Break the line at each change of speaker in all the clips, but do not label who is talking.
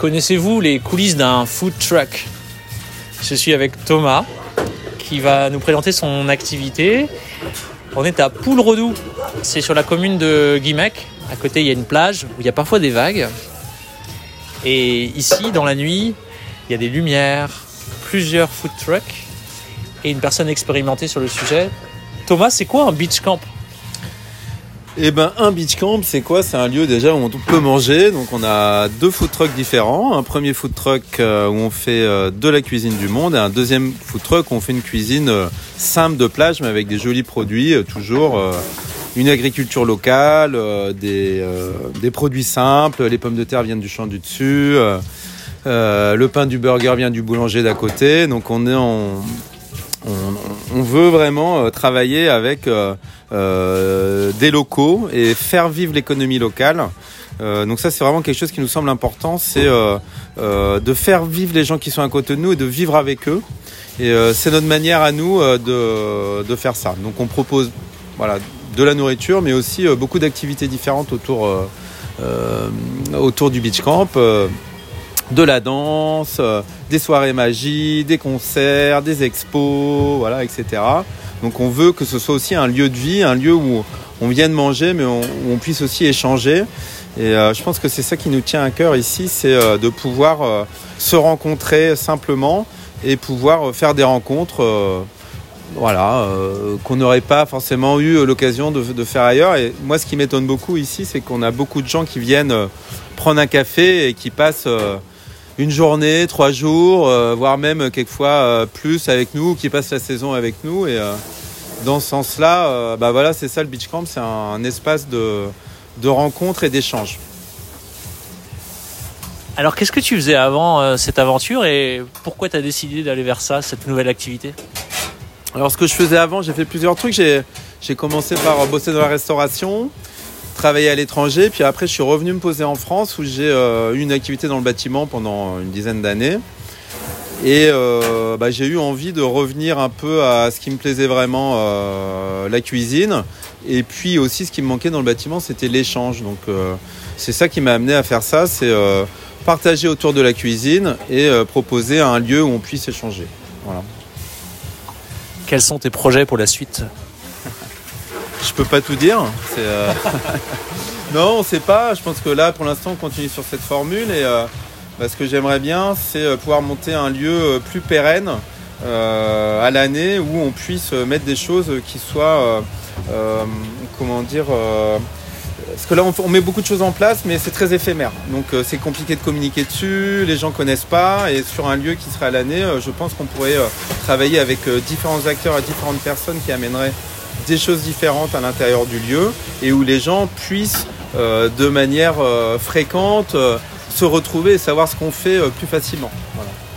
Connaissez-vous les coulisses d'un food truck? Je suis avec Thomas qui va nous présenter son activité. On est à Poulredou, c'est sur la commune de Guimec. À côté, il y a une plage où il y a parfois des vagues. Et ici, dans la nuit, il y a des lumières, plusieurs food trucks et une personne expérimentée sur le sujet. Thomas, c'est quoi un beach camp?
Eh ben, un beach camp, c'est quoi? C'est un lieu déjà où on peut manger. Donc, on a deux food trucks différents. Un premier food truck euh, où on fait euh, de la cuisine du monde et un deuxième food truck où on fait une cuisine euh, simple de plage mais avec des jolis produits, toujours une agriculture locale, des, produits simples. Les pommes de terre viennent du champ du dessus. le pain du burger vient du boulanger d'à côté. Donc, on est on, veut vraiment travailler avec des locaux et faire vivre l'économie locale. donc ça c'est vraiment quelque chose qui nous semble important, c'est de faire vivre les gens qui sont à côté de nous et de vivre avec eux. Et c'est notre manière à nous de, faire ça. Donc on propose voilà, de la nourriture, mais aussi beaucoup d'activités différentes autour, autour du beach camp de la danse, euh, des soirées magie, des concerts, des expos, voilà, etc. Donc on veut que ce soit aussi un lieu de vie, un lieu où on vienne manger, mais on puisse aussi échanger. Et euh, je pense que c'est ça qui nous tient à cœur ici, c'est euh, de pouvoir se rencontrer simplement et pouvoir faire des rencontres voilà, qu'on n'aurait pas forcément eu l'occasion de, faire ailleurs. Et moi, ce qui m'étonne beaucoup ici, c'est qu'on a beaucoup de gens qui viennent prendre un café et qui passent une journée, trois jours, euh, voire même quelquefois euh, plus avec nous, qui passent la saison avec nous. Euh, dans ce sens-là, bah voilà, c'est ça le beach camp, c'est un, espace de, de rencontre et d'échange.
Alors qu'est-ce que tu faisais avant cette aventure et pourquoi tu as décidé d'aller vers ça, cette nouvelle activité?
Alors ce que je faisais avant, j'ai fait plusieurs trucs. J'ai commencé par bosser dans la restauration travaillé à l'étranger. Puis après, je suis revenu me poser en France où j'ai euh, eu une activité dans le bâtiment pendant une dizaine d'années. Et euh, bah, j'ai eu envie de revenir un peu à ce qui me plaisait vraiment, euh, la cuisine. Et puis aussi, ce qui me manquait dans le bâtiment, c'était l'échange. Donc c'est ça qui m'a amené à faire ça, c'est partager autour de la cuisine et proposer un lieu où on puisse échanger. Voilà.
Quels sont tes projets pour la suite?
Je peux pas tout dire. Euh, non, on sait pas. Je pense que là, pour l'instant, on continue sur cette formule. Et euh, bah, ce que j'aimerais bien, c'est euh, pouvoir monter un lieu plus pérenne à l'année où on puisse mettre des choses qui soient, comment dire, parce que là, on, met beaucoup de choses en place, mais c'est très éphémère. Donc, c'est compliqué de communiquer dessus. Les gens connaissent pas. Et sur un lieu qui serait à l'année, je pense qu'on pourrait travailler avec différents acteurs et différentes personnes qui amèneraient des choses différentes à l'intérieur du lieu et où les gens puissent euh, de manière euh, fréquente euh, se retrouver et savoir ce qu'on fait plus facilement.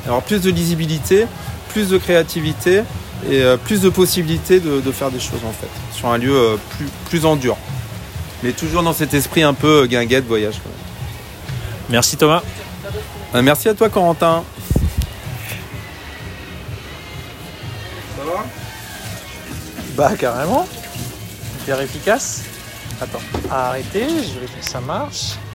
Alors plus de lisibilité, plus de créativité et plus de possibilités de, faire des choses en fait sur un lieu plus, plus en dur. Mais toujours dans cet esprit un peu guinguette voyage.
Merci Thomas.
Merci à toi Corentin.
Bah carrément. Hyper efficace. Attends, arrêtez, je vais que ça marche.